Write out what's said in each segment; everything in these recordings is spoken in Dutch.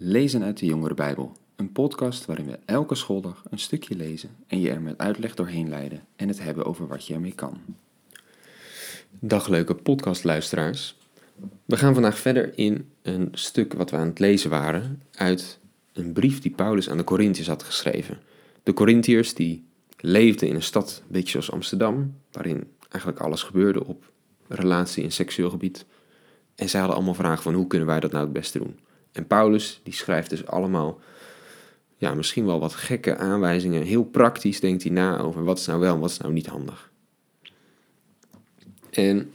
Lezen uit de Jongere Bijbel, een podcast waarin we elke schooldag een stukje lezen en je er met uitleg doorheen leiden en het hebben over wat je ermee kan. Dag leuke podcastluisteraars. We gaan vandaag verder in een stuk wat we aan het lezen waren uit een brief die Paulus aan de Corinthiërs had geschreven. De Corinthiërs die leefden in een stad, een beetje zoals Amsterdam, waarin eigenlijk alles gebeurde op relatie- en seksueel gebied. En zij hadden allemaal vragen van hoe kunnen wij dat nou het beste doen. En Paulus die schrijft dus allemaal, ja, misschien wel wat gekke aanwijzingen. Heel praktisch denkt hij na over wat is nou wel en wat is nou niet handig. En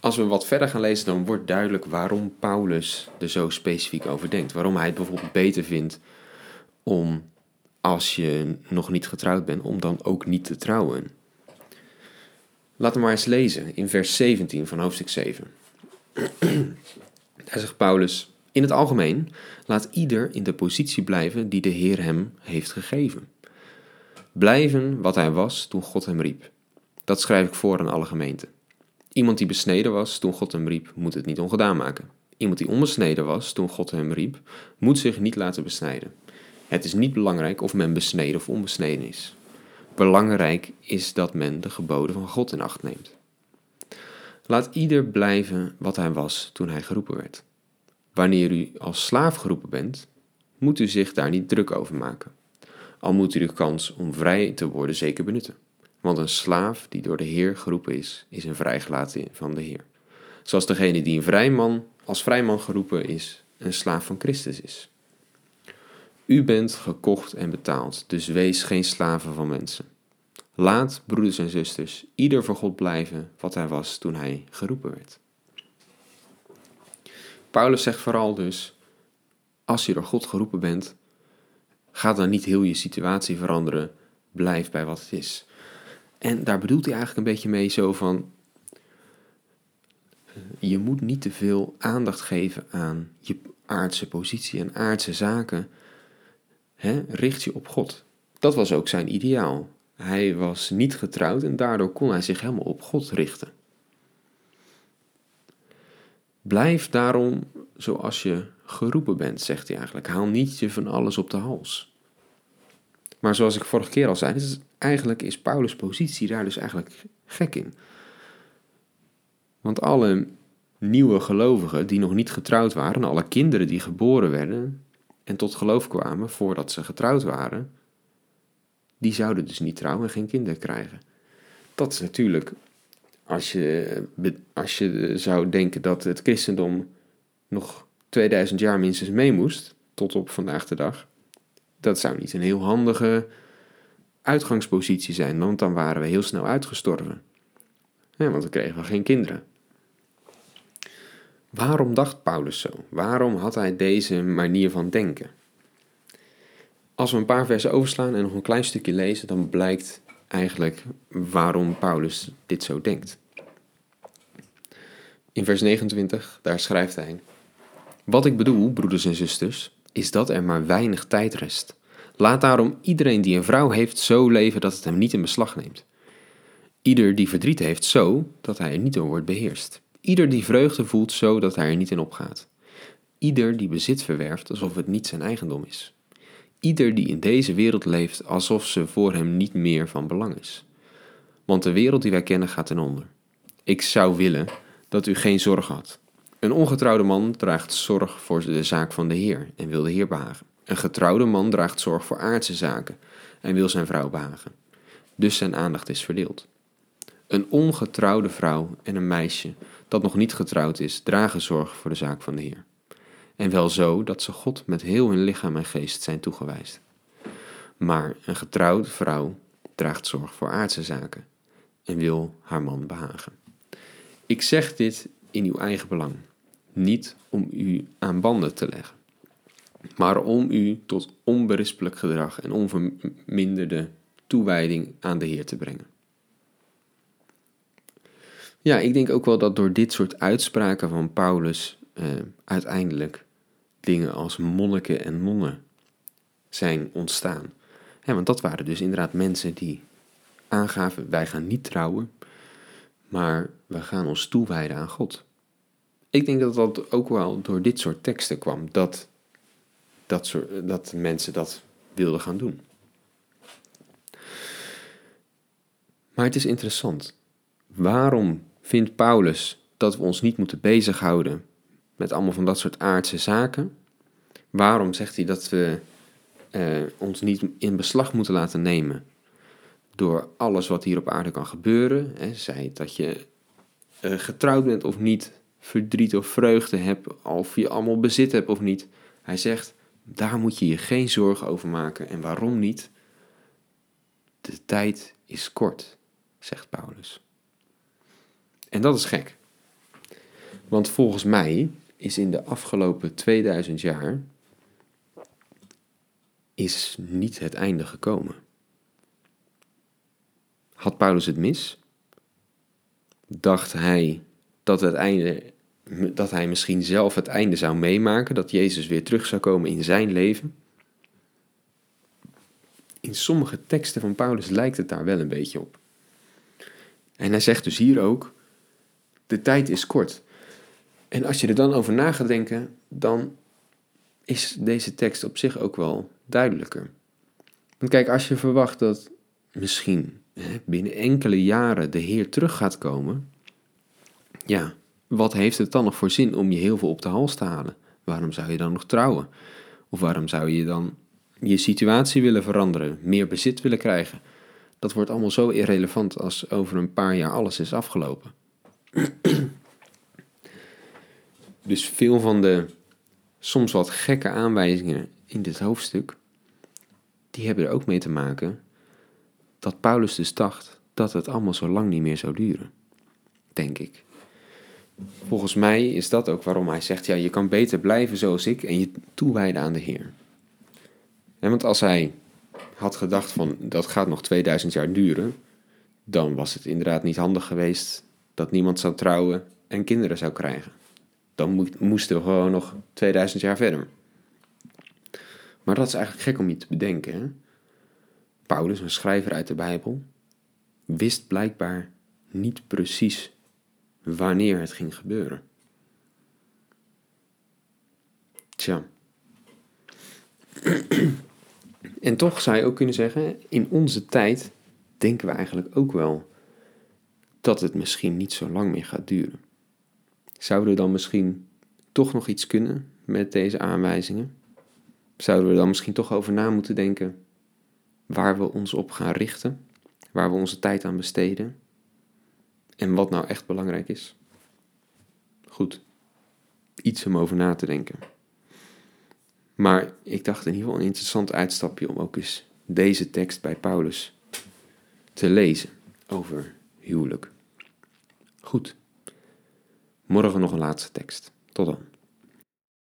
als we wat verder gaan lezen, dan wordt duidelijk waarom Paulus er zo specifiek over denkt. Waarom hij het bijvoorbeeld beter vindt om, als je nog niet getrouwd bent, om dan ook niet te trouwen. Laten we maar eens lezen in vers 17 van hoofdstuk 7. Daar zegt Paulus: In het algemeen laat ieder in de positie blijven die de Heer hem heeft gegeven. Blijven wat hij was toen God hem riep. Dat schrijf ik voor aan alle gemeenten. Iemand die besneden was toen God hem riep, moet het niet ongedaan maken. Iemand die onbesneden was toen God hem riep, moet zich niet laten besnijden. Het is niet belangrijk of men besneden of onbesneden is. Belangrijk is dat men de geboden van God in acht neemt. Laat ieder blijven wat hij was toen hij geroepen werd. Wanneer u als slaaf geroepen bent, moet u zich daar niet druk over maken. Al moet u de kans om vrij te worden zeker benutten. Want een slaaf die door de Heer geroepen is, is een vrijgelaten van de Heer. Zoals degene die een vrijman als vrijman geroepen is, een slaaf van Christus is. U bent gekocht en betaald, dus wees geen slaven van mensen. Laat, broeders en zusters, ieder voor God blijven wat hij was toen hij geroepen werd. Paulus zegt vooral dus, als je door God geroepen bent, ga dan niet heel je situatie veranderen, blijf bij wat het is. En daar bedoelt hij eigenlijk een beetje mee zo van, je moet niet te veel aandacht geven aan je aardse positie en aardse zaken. Richt je op God. Dat was ook zijn ideaal. Hij was niet getrouwd en daardoor kon hij zich helemaal op God richten. Blijf daarom zoals je geroepen bent, zegt hij eigenlijk. Haal niet je van alles op de hals. Maar zoals ik vorige keer al zei, is eigenlijk is Paulus' positie daar dus eigenlijk gek in. Want alle nieuwe gelovigen die nog niet getrouwd waren, alle kinderen die geboren werden en tot geloof kwamen voordat ze getrouwd waren, die zouden dus niet trouwen en geen kinderen krijgen. Dat is natuurlijk, als je, als je zou denken dat het christendom nog 2000 jaar minstens mee moest, tot op vandaag de dag, dat zou niet een heel handige uitgangspositie zijn, want dan waren we heel snel uitgestorven. Want dan kregen we geen kinderen. Waarom dacht Paulus zo? Waarom had hij deze manier van denken? Als we een paar versen overslaan en nog een klein stukje lezen, dan blijkt eigenlijk waarom Paulus dit zo denkt. In vers 29, daar schrijft hij: Wat ik bedoel, broeders en zusters, is dat er maar weinig tijd rest. Laat daarom iedereen die een vrouw heeft zo leven dat het hem niet in beslag neemt. Ieder die verdriet heeft zo dat hij er niet door wordt beheerst. Ieder die vreugde voelt zo dat hij er niet in opgaat. Ieder die bezit verwerft alsof het niet zijn eigendom is. Ieder die in deze wereld leeft alsof ze voor hem niet meer van belang is. Want de wereld die wij kennen gaat ten onder. Ik zou willen dat u geen zorg had. Een ongetrouwde man draagt zorg voor de zaak van de Heer en wil de Heer behagen. Een getrouwde man draagt zorg voor aardse zaken en wil zijn vrouw behagen. Dus zijn aandacht is verdeeld. Een ongetrouwde vrouw en een meisje dat nog niet getrouwd is, dragen zorg voor de zaak van de Heer. En wel zo dat ze God met heel hun lichaam en geest zijn toegewijst. Maar een getrouwde vrouw draagt zorg voor aardse zaken en wil haar man behagen. Ik zeg dit in uw eigen belang, niet om u aan banden te leggen maar om u tot onberispelijk gedrag en onverminderde toewijding aan de Heer te brengen. Ja, ik denk ook wel dat door dit soort uitspraken van Paulus eh, uiteindelijk dingen als monniken en nonnen zijn ontstaan. want dat waren dus inderdaad mensen die aangaven: wij gaan niet trouwen, maar we gaan ons toewijden aan God. Ik denk dat dat ook wel door dit soort teksten kwam. Dat dat, soort, dat mensen dat wilden gaan doen. Maar het is interessant. Waarom vindt Paulus dat we ons niet moeten bezighouden met allemaal van dat soort aardse zaken? Waarom zegt hij dat we eh, ons niet in beslag moeten laten nemen door alles wat hier op aarde kan gebeuren? Hè? Zij dat je uh, getrouwd bent of niet, verdriet of vreugde hebt, of je allemaal bezit hebt of niet. Hij zegt, daar moet je je geen zorgen over maken. En waarom niet? De tijd is kort, zegt Paulus. En dat is gek. Want volgens mij is in de afgelopen 2000 jaar is niet het einde gekomen. Had Paulus het mis? Dacht hij dat, het einde, dat hij misschien zelf het einde zou meemaken, dat Jezus weer terug zou komen in zijn leven? In sommige teksten van Paulus lijkt het daar wel een beetje op. En hij zegt dus hier ook: de tijd is kort. En als je er dan over na gaat denken, dan is deze tekst op zich ook wel duidelijker. Want kijk, als je verwacht dat misschien binnen enkele jaren de Heer terug gaat komen, ja, wat heeft het dan nog voor zin om je heel veel op de hals te halen? Waarom zou je dan nog trouwen? Of waarom zou je dan je situatie willen veranderen, meer bezit willen krijgen? Dat wordt allemaal zo irrelevant als over een paar jaar alles is afgelopen. dus veel van de soms wat gekke aanwijzingen in dit hoofdstuk, die hebben er ook mee te maken dat Paulus dus dacht dat het allemaal zo lang niet meer zou duren. Denk ik. Volgens mij is dat ook waarom hij zegt: ja, je kan beter blijven zoals ik en je toewijden aan de Heer. Want als hij had gedacht van dat gaat nog 2000 jaar duren, dan was het inderdaad niet handig geweest dat niemand zou trouwen en kinderen zou krijgen. Dan moesten we gewoon nog 2000 jaar verder. Maar dat is eigenlijk gek om je te bedenken. Hè? Paulus, een schrijver uit de Bijbel, wist blijkbaar niet precies wanneer het ging gebeuren. Tja. En toch zou je ook kunnen zeggen, in onze tijd denken we eigenlijk ook wel dat het misschien niet zo lang meer gaat duren. Zouden we dan misschien toch nog iets kunnen met deze aanwijzingen? Zouden we dan misschien toch over na moeten denken waar we ons op gaan richten, waar we onze tijd aan besteden en wat nou echt belangrijk is? Goed, iets om over na te denken. Maar ik dacht in ieder geval een interessant uitstapje om ook eens deze tekst bij Paulus te lezen over huwelijk. Goed. Morgen nog een laatste tekst. Tot dan.